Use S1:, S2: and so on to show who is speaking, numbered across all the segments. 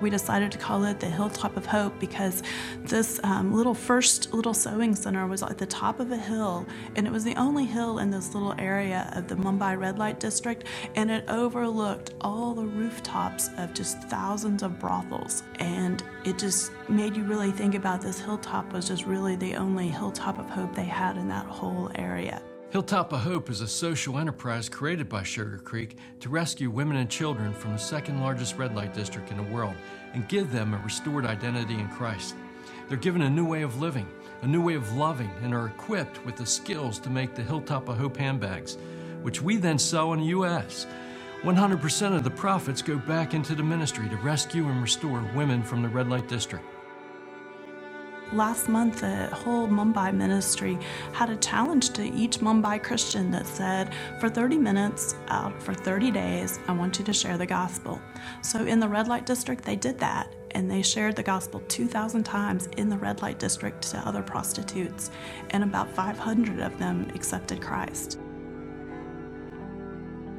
S1: We decided to call it the Hilltop of Hope because this um, little first little sewing center was at the top of a hill, and it was the only hill in this little area of the Mumbai red light district, and it overlooked all the rooftops of just thousands of brothels. And it just made you really think about this hilltop was just really the only hilltop of hope they had in that whole area.
S2: Hilltop of Hope is a social enterprise created by Sugar Creek to rescue women and children from the second largest red light district in the world and give them a restored identity in Christ. They're given a new way of living, a new way of loving, and are equipped with the skills to make the Hilltop of Hope handbags, which we then sell in the U.S. 100% of the profits go back into the ministry to rescue and restore women from the red light district.
S1: Last month, the whole Mumbai ministry had a challenge to each Mumbai Christian that said, for 30 minutes out for 30 days, I want you to share the gospel. So in the red light district, they did that. And they shared the gospel 2,000 times in the red light district to other prostitutes, and about 500 of them accepted Christ.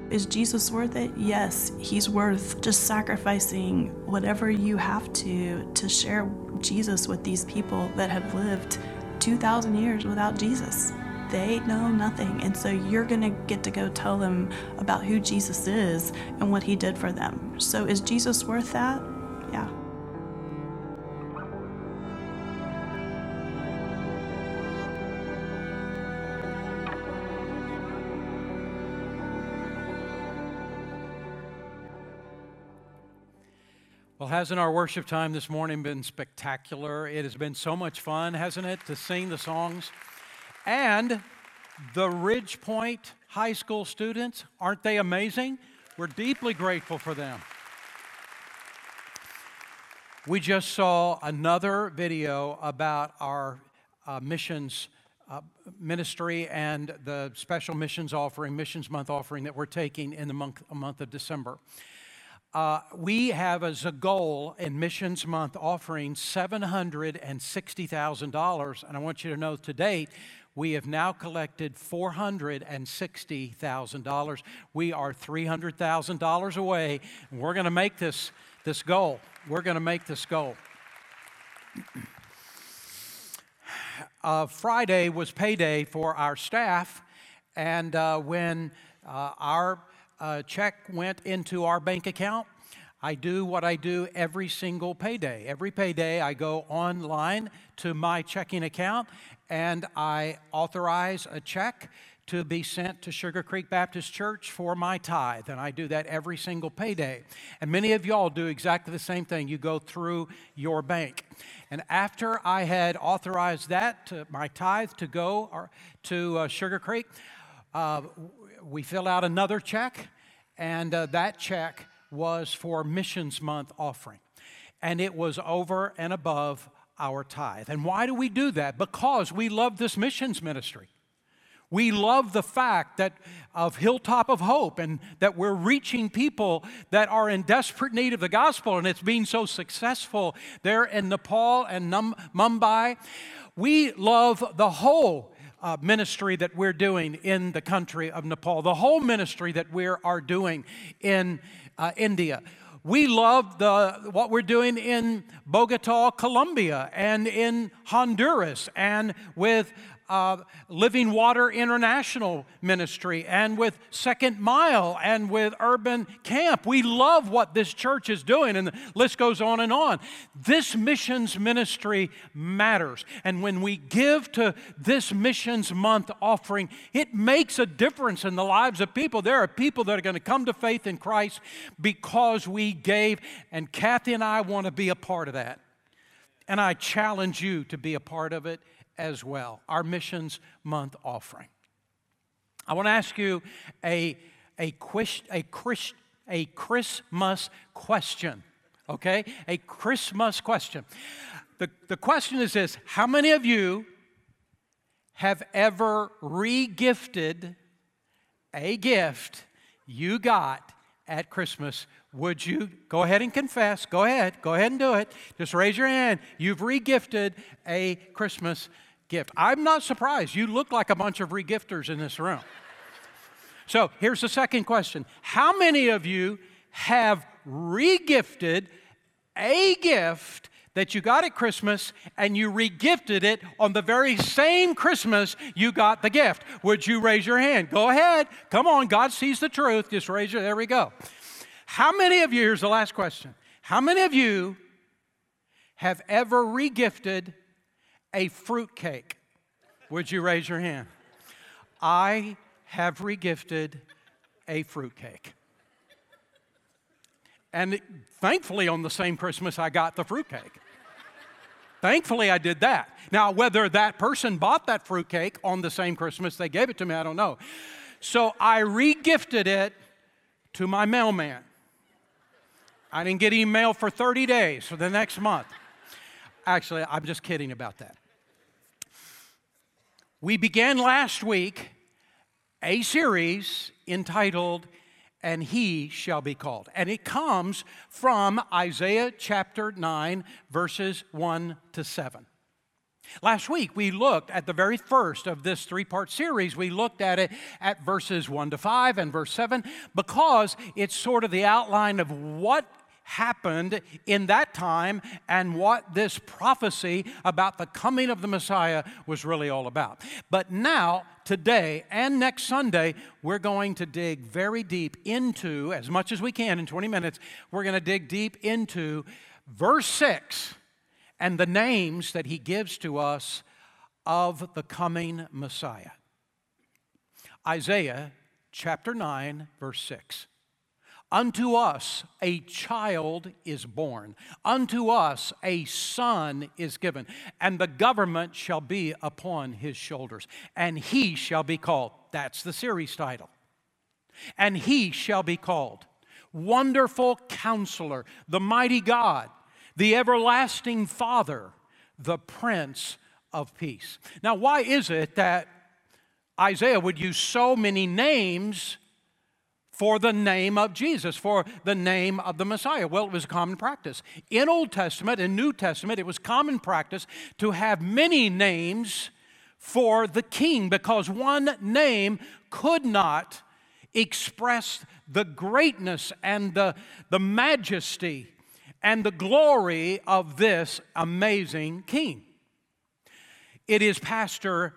S1: Is Jesus worth it? Yes, he's worth just sacrificing whatever you have to to share Jesus with these people that have lived 2,000 years without Jesus. They know nothing. And so you're going to get to go tell them about who Jesus is and what he did for them. So is Jesus worth that? Yeah.
S3: Hasn't our worship time this morning been spectacular? It has been so much fun, hasn't it, to sing the songs? And the Ridgepoint High School students, aren't they amazing? We're deeply grateful for them. We just saw another video about our uh, missions uh, ministry and the special missions offering, Missions Month offering that we're taking in the month, month of December. Uh, we have as a goal in Missions Month offering $760,000. And I want you to know to date, we have now collected $460,000. We are $300,000 away. And we're going to make this, this goal. We're going to make this goal. Uh, Friday was payday for our staff. And uh, when uh, our uh, check went into our bank account. I do what I do every single payday. Every payday, I go online to my checking account and I authorize a check to be sent to Sugar Creek Baptist Church for my tithe. And I do that every single payday. And many of y'all do exactly the same thing. You go through your bank. And after I had authorized that, to, my tithe to go to uh, Sugar Creek, uh, we fill out another check, and uh, that check was for Missions Month offering. And it was over and above our tithe. And why do we do that? Because we love this missions ministry. We love the fact that of Hilltop of Hope and that we're reaching people that are in desperate need of the gospel and it's being so successful there in Nepal and Mumbai. We love the whole uh, ministry that we're doing in the country of Nepal, the whole ministry that we are doing in uh, India. We love the, what we're doing in Bogota, Colombia, and in Honduras, and with uh, Living Water International Ministry and with Second Mile and with Urban Camp. We love what this church is doing, and the list goes on and on. This missions ministry matters. And when we give to this Missions Month offering, it makes a difference in the lives of people. There are people that are going to come to faith in Christ because we gave, and Kathy and I want to be a part of that. And I challenge you to be a part of it as well, our Missions Month offering. I want to ask you a, a, quiz, a, Chris, a Christmas question, okay? A Christmas question. The, the question is this How many of you have ever regifted a gift you got at Christmas? Would you go ahead and confess? Go ahead, go ahead and do it. Just raise your hand. You've regifted a Christmas gift. I'm not surprised. You look like a bunch of regifters in this room. So here's the second question How many of you have regifted a gift that you got at Christmas and you regifted it on the very same Christmas you got the gift. Would you raise your hand? Go ahead. Come on, God sees the truth. Just raise your there we go. How many of you, here's the last question. How many of you have ever regifted a fruitcake? Would you raise your hand? I have regifted a fruit cake. And thankfully, on the same Christmas, I got the fruitcake. Thankfully, I did that. Now, whether that person bought that fruitcake on the same Christmas they gave it to me, I don't know. So I regifted it to my mailman. I didn't get email for 30 days for the next month. Actually, I'm just kidding about that. We began last week a series entitled and he shall be called. And it comes from Isaiah chapter 9, verses 1 to 7. Last week, we looked at the very first of this three part series. We looked at it at verses 1 to 5 and verse 7 because it's sort of the outline of what happened in that time and what this prophecy about the coming of the Messiah was really all about. But now, today, and next Sunday, we're going to dig very deep into, as much as we can in 20 minutes, we're going to dig deep into verse 6 and the names that he gives to us of the coming Messiah. Isaiah chapter 9, verse 6. Unto us a child is born, unto us a son is given, and the government shall be upon his shoulders, and he shall be called. That's the series title. And he shall be called Wonderful Counselor, the Mighty God, the Everlasting Father, the Prince of Peace. Now, why is it that Isaiah would use so many names for the name of Jesus, for the name of the Messiah. Well, it was a common practice. In Old Testament and New Testament, it was common practice to have many names for the king because one name could not express the greatness and the, the majesty and the glory of this amazing king. It is Pastor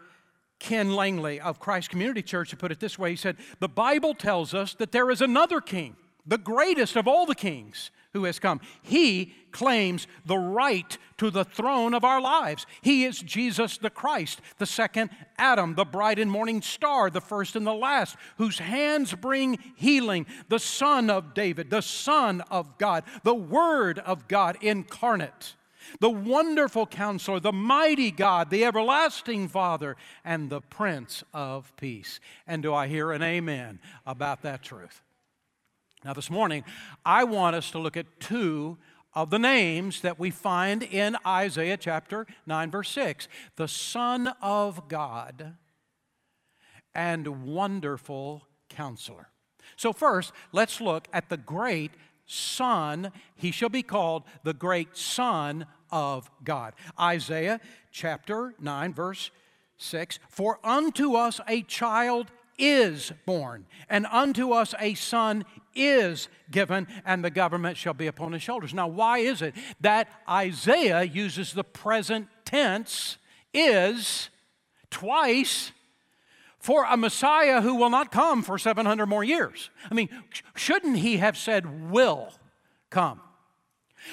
S3: Ken Langley of Christ Community Church to put it this way. He said, The Bible tells us that there is another king, the greatest of all the kings who has come. He claims the right to the throne of our lives. He is Jesus the Christ, the second Adam, the bright and morning star, the first and the last, whose hands bring healing, the Son of David, the Son of God, the Word of God incarnate the wonderful counselor, the mighty God, the everlasting Father, and the Prince of Peace. And do I hear an amen about that truth? Now, this morning, I want us to look at two of the names that we find in Isaiah chapter 9, verse 6 the Son of God and Wonderful Counselor. So, first, let's look at the great Son. He shall be called the great Son of God. Isaiah chapter 9, verse 6 For unto us a child is born, and unto us a son is given, and the government shall be upon his shoulders. Now, why is it that Isaiah uses the present tense is twice for a Messiah who will not come for 700 more years? I mean, shouldn't he have said will come?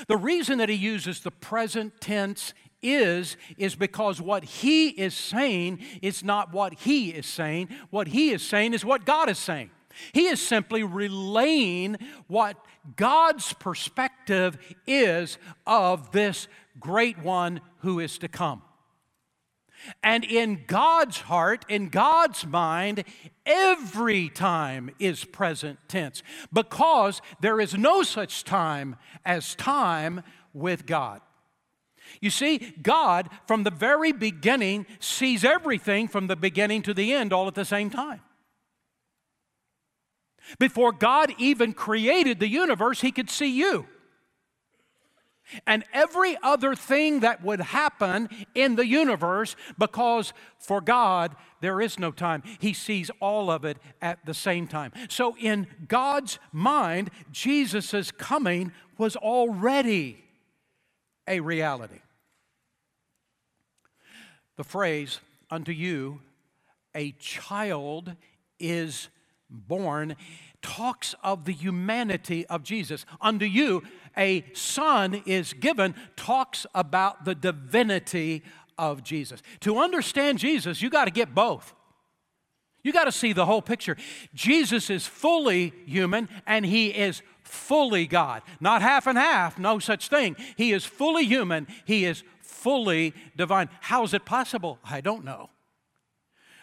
S3: The reason that he uses the present tense is is because what he is saying is not what he is saying. What he is saying is what God is saying. He is simply relaying what God's perspective is of this great one who is to come. And in God's heart, in God's mind, every time is present tense because there is no such time as time with God. You see, God, from the very beginning, sees everything from the beginning to the end all at the same time. Before God even created the universe, He could see you and every other thing that would happen in the universe because for God there is no time. He sees all of it at the same time. So, in God's mind, Jesus' coming was already a reality. The phrase, unto you a child is born, talks of the humanity of Jesus. Unto you a son is given, talks about the divinity of Jesus. To understand Jesus, you got to get both. You got to see the whole picture. Jesus is fully human and he is fully God. Not half and half, no such thing. He is fully human, he is fully divine. How is it possible? I don't know.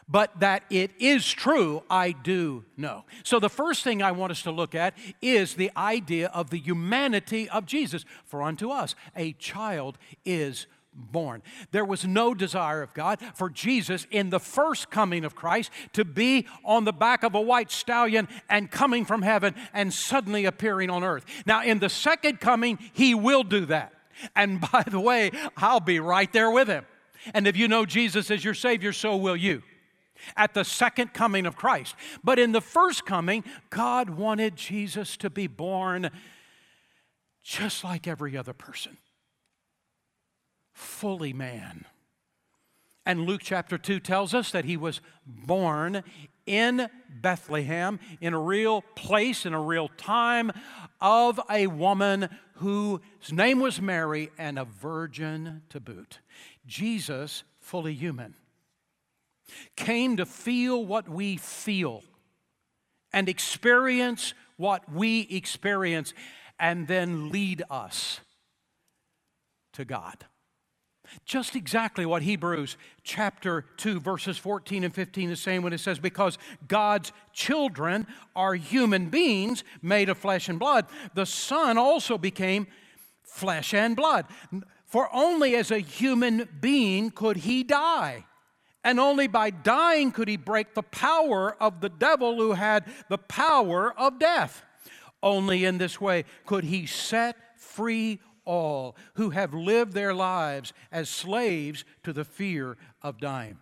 S3: But that it is true, I do know. So, the first thing I want us to look at is the idea of the humanity of Jesus. For unto us a child is born. There was no desire of God for Jesus in the first coming of Christ to be on the back of a white stallion and coming from heaven and suddenly appearing on earth. Now, in the second coming, he will do that. And by the way, I'll be right there with him. And if you know Jesus as your Savior, so will you at the second coming of Christ. But in the first coming, God wanted Jesus to be born just like every other person, fully man. And Luke chapter 2 tells us that he was born in Bethlehem, in a real place, in a real time, of a woman whose name was Mary and a virgin to boot. Jesus, fully human, came to feel what we feel and experience what we experience and then lead us to God. Just exactly what Hebrews chapter 2, verses 14 and 15 is saying when it says, Because God's children are human beings made of flesh and blood, the Son also became flesh and blood. For only as a human being could he die. And only by dying could he break the power of the devil who had the power of death. Only in this way could he set free all who have lived their lives as slaves to the fear of dying.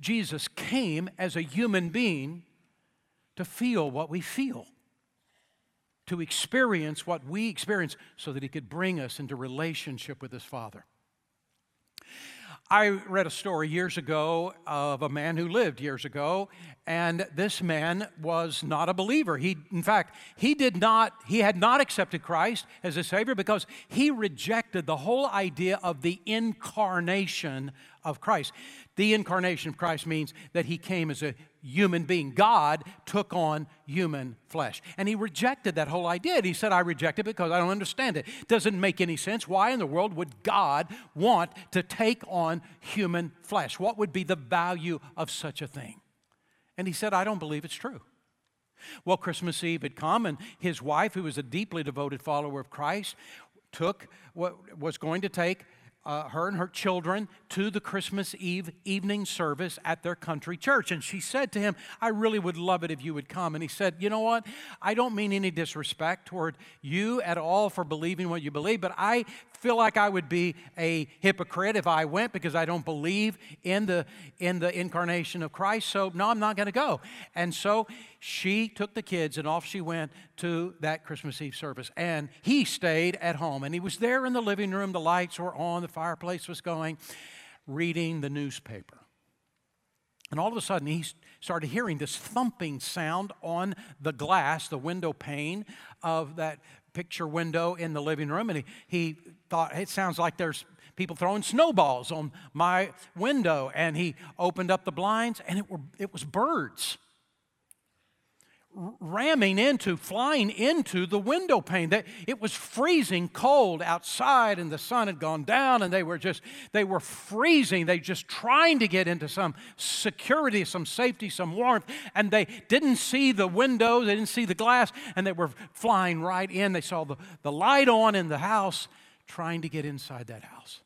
S3: Jesus came as a human being to feel what we feel, to experience what we experience, so that he could bring us into relationship with his Father. I read a story years ago of a man who lived years ago, and this man was not a believer. He, in fact, he did not, he had not accepted Christ as a Savior because he rejected the whole idea of the incarnation of Christ. The incarnation of Christ means that he came as a human being. God took on human flesh. And he rejected that whole idea. He said, I reject it because I don't understand it. Doesn't make any sense. Why in the world would God want to take on human flesh? What would be the value of such a thing? And he said, I don't believe it's true. Well, Christmas Eve had come, and his wife, who was a deeply devoted follower of Christ, took what was going to take uh, her and her children to the Christmas Eve evening service at their country church. And she said to him, I really would love it if you would come. And he said, You know what? I don't mean any disrespect toward you at all for believing what you believe, but I feel like I would be a hypocrite if I went because I don't believe in the, in the incarnation of Christ. So, no, I'm not going to go. And so she took the kids and off she went to that Christmas Eve service. And he stayed at home. And he was there in the living room. The lights were on, the fireplace was going, reading the newspaper. And all of a sudden, he started hearing this thumping sound on the glass, the window pane of that picture window in the living room. And he, he thought, it sounds like there's people throwing snowballs on my window. And he opened up the blinds, and it, were, it was birds ramming into, flying into the window pane. That it was freezing cold outside, and the sun had gone down, and they were just they were freezing. They just trying to get into some security, some safety, some warmth, and they didn't see the windows, they didn't see the glass, and they were flying right in. They saw the, the light on in the house, trying to get inside that house.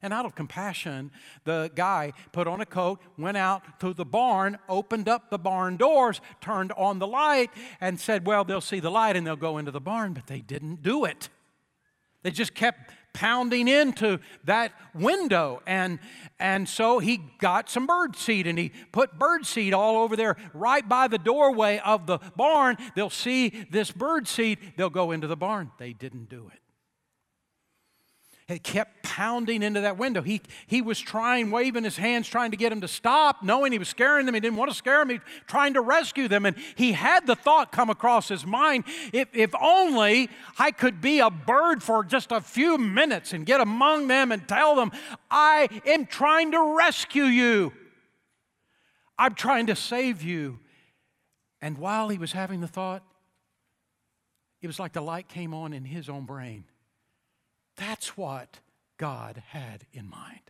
S3: And out of compassion, the guy put on a coat, went out to the barn, opened up the barn doors, turned on the light, and said, Well, they'll see the light and they'll go into the barn. But they didn't do it. They just kept pounding into that window. And, and so he got some bird seed and he put bird seed all over there right by the doorway of the barn. They'll see this bird seed, they'll go into the barn. They didn't do it. It kept pounding into that window. He, he was trying, waving his hands, trying to get him to stop, knowing he was scaring them. He didn't want to scare them. He trying to rescue them. And he had the thought come across his mind if, if only I could be a bird for just a few minutes and get among them and tell them, I am trying to rescue you. I'm trying to save you. And while he was having the thought, it was like the light came on in his own brain. That's what God had in mind.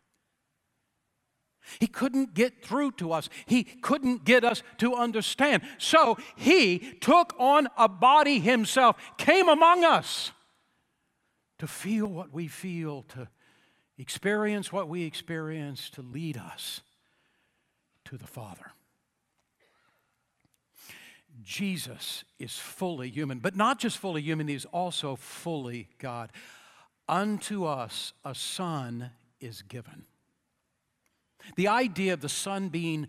S3: He couldn't get through to us. He couldn't get us to understand. So he took on a body himself, came among us to feel what we feel, to experience what we experience, to lead us to the Father. Jesus is fully human, but not just fully human, he's also fully God. Unto us a son is given. The idea of the son being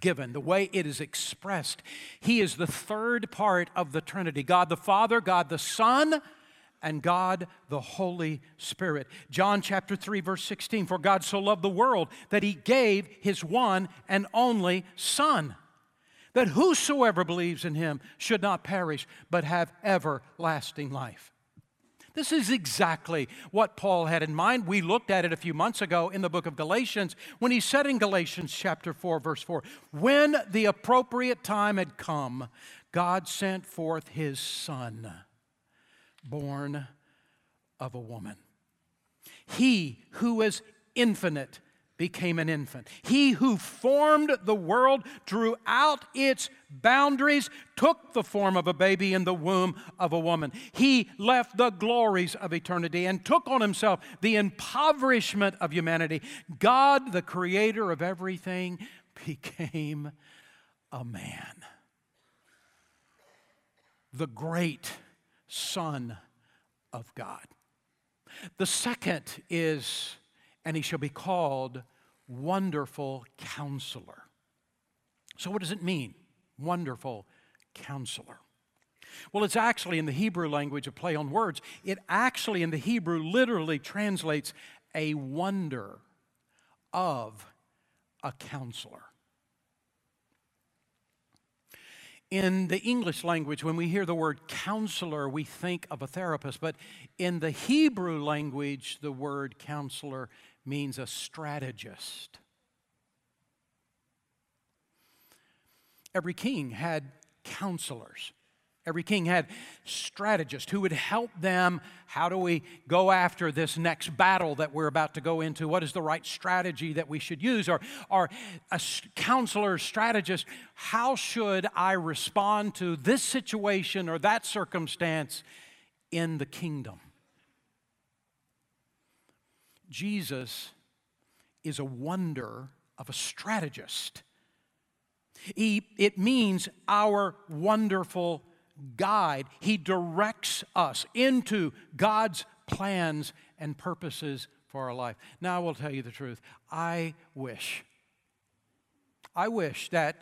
S3: given, the way it is expressed, he is the third part of the Trinity God the Father, God the Son, and God the Holy Spirit. John chapter 3, verse 16 For God so loved the world that he gave his one and only Son that whosoever believes in him should not perish, but have everlasting life. This is exactly what Paul had in mind. We looked at it a few months ago in the book of Galatians when he said in Galatians chapter 4, verse 4 When the appropriate time had come, God sent forth his Son, born of a woman. He who is infinite became an infant. He who formed the world, drew out its boundaries, took the form of a baby in the womb of a woman. He left the glories of eternity and took on himself the impoverishment of humanity. God, the creator of everything, became a man. The great Son of God. The second is and he shall be called Wonderful Counselor. So, what does it mean? Wonderful Counselor. Well, it's actually in the Hebrew language a play on words. It actually in the Hebrew literally translates a wonder of a counselor. In the English language, when we hear the word counselor, we think of a therapist, but in the Hebrew language, the word counselor means a strategist. Every king had counselors. Every king had strategists who would help them. How do we go after this next battle that we're about to go into? What is the right strategy that we should use? Or, or a counselor, strategist, how should I respond to this situation or that circumstance in the kingdom? Jesus is a wonder of a strategist. He, it means our wonderful guide. He directs us into God's plans and purposes for our life. Now, I will tell you the truth. I wish, I wish that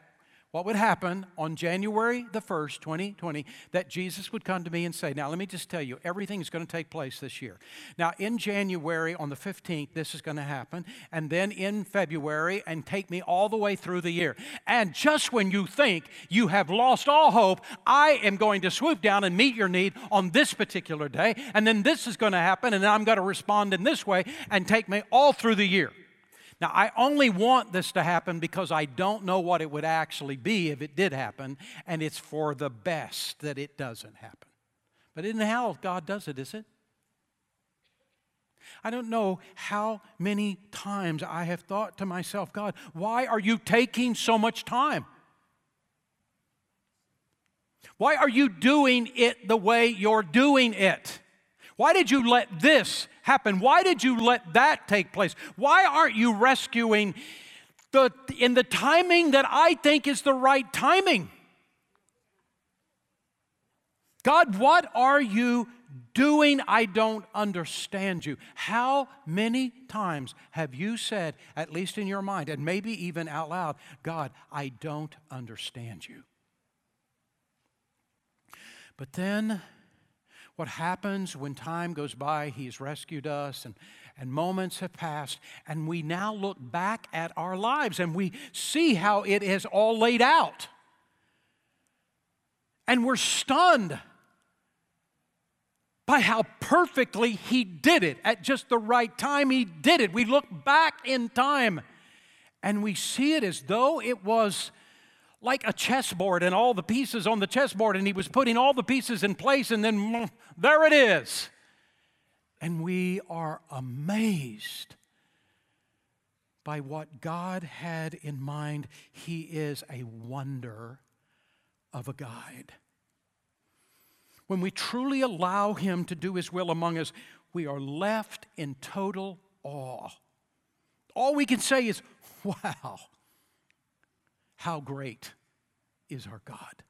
S3: what would happen on January the 1st, 2020, that Jesus would come to me and say, Now, let me just tell you, everything is going to take place this year. Now, in January, on the 15th, this is going to happen, and then in February, and take me all the way through the year. And just when you think you have lost all hope, I am going to swoop down and meet your need on this particular day, and then this is going to happen, and I'm going to respond in this way, and take me all through the year. Now, I only want this to happen because I don't know what it would actually be if it did happen, and it's for the best that it doesn't happen. But isn't how God does it, is it? I don't know how many times I have thought to myself, God, why are you taking so much time? Why are you doing it the way you're doing it? Why did you let this happen? Why did you let that take place? Why aren't you rescuing the, in the timing that I think is the right timing? God, what are you doing? I don't understand you. How many times have you said, at least in your mind, and maybe even out loud, God, I don't understand you? But then What happens when time goes by, He's rescued us, and, and moments have passed, and we now look back at our lives and we see how it is all laid out. And we're stunned by how perfectly He did it. At just the right time, He did it. We look back in time and we see it as though it was like a chessboard and all the pieces on the chessboard, and he was putting all the pieces in place, and then there it is. And we are amazed by what God had in mind. He is a wonder of a guide. When we truly allow Him to do His will among us, we are left in total awe. All we can say is, wow, how great is our God.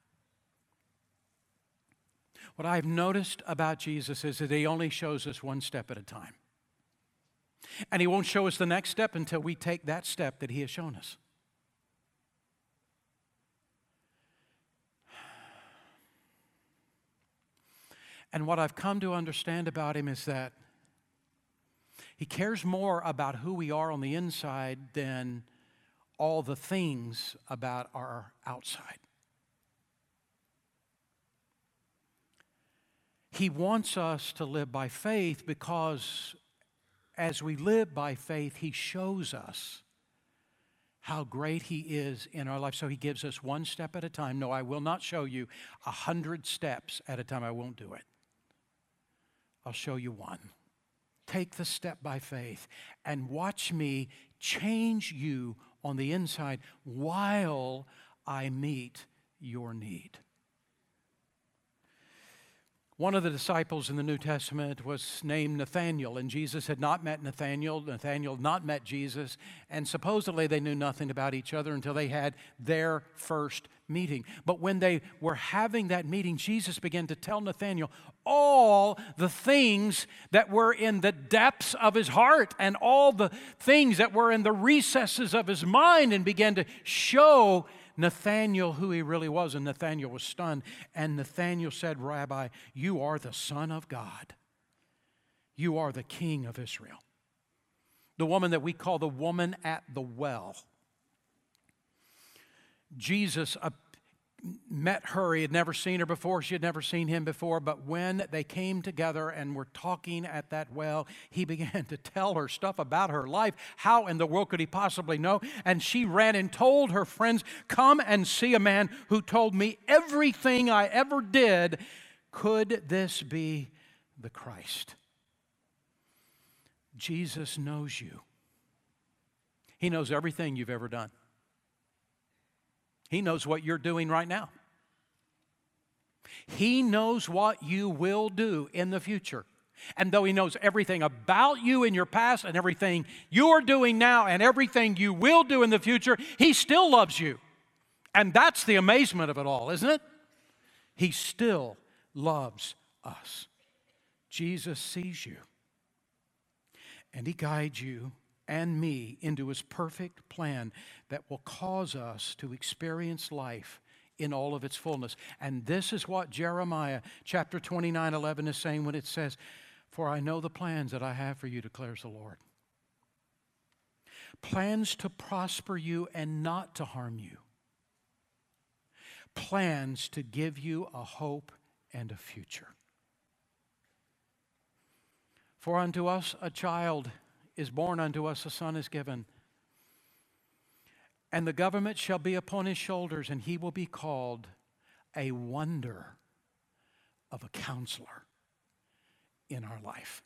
S3: What I've noticed about Jesus is that he only shows us one step at a time. And he won't show us the next step until we take that step that he has shown us. And what I've come to understand about him is that he cares more about who we are on the inside than all the things about our outside. He wants us to live by faith because as we live by faith, He shows us how great He is in our life. So He gives us one step at a time. No, I will not show you a hundred steps at a time. I won't do it. I'll show you one. Take the step by faith and watch me change you on the inside while I meet your need. One of the disciples in the New Testament was named Nathaniel, and Jesus had not met. Nathaniel had not met Jesus, and supposedly they knew nothing about each other until they had their first meeting. But when they were having that meeting, Jesus began to tell Nathaniel all the things that were in the depths of his heart and all the things that were in the recesses of his mind, and began to show Nathanael who he really was, and Nathanael was stunned. And Nathanael said, Rabbi, you are the Son of God. You are the King of Israel. The woman that we call the woman at the well. Jesus met her. He had never seen her before. She had never seen him before. But when they came together and were talking at that well, he began to tell her stuff about her life. How in the world could he possibly know? And she ran and told her friends, Come and see a man who told me everything I ever did. Could this be the Christ? Jesus knows you. He knows everything you've ever done. He knows what you're doing right now. He knows what you will do in the future. And though He knows everything about you in your past and everything you're doing now and everything you will do in the future, He still loves you. And that's the amazement of it all, isn't it? He still loves us. Jesus sees you and He guides you and me into his perfect plan that will cause us to experience life in all of its fullness. And this is what Jeremiah chapter 29 11 is saying when it says, For I know the plans that I have for you, declares the Lord. Plans to prosper you and not to harm you. Plans to give you a hope and a future. For unto us a child is born unto us, a son is given. And the government shall be upon his shoulders, and he will be called a wonder of a counselor in our life.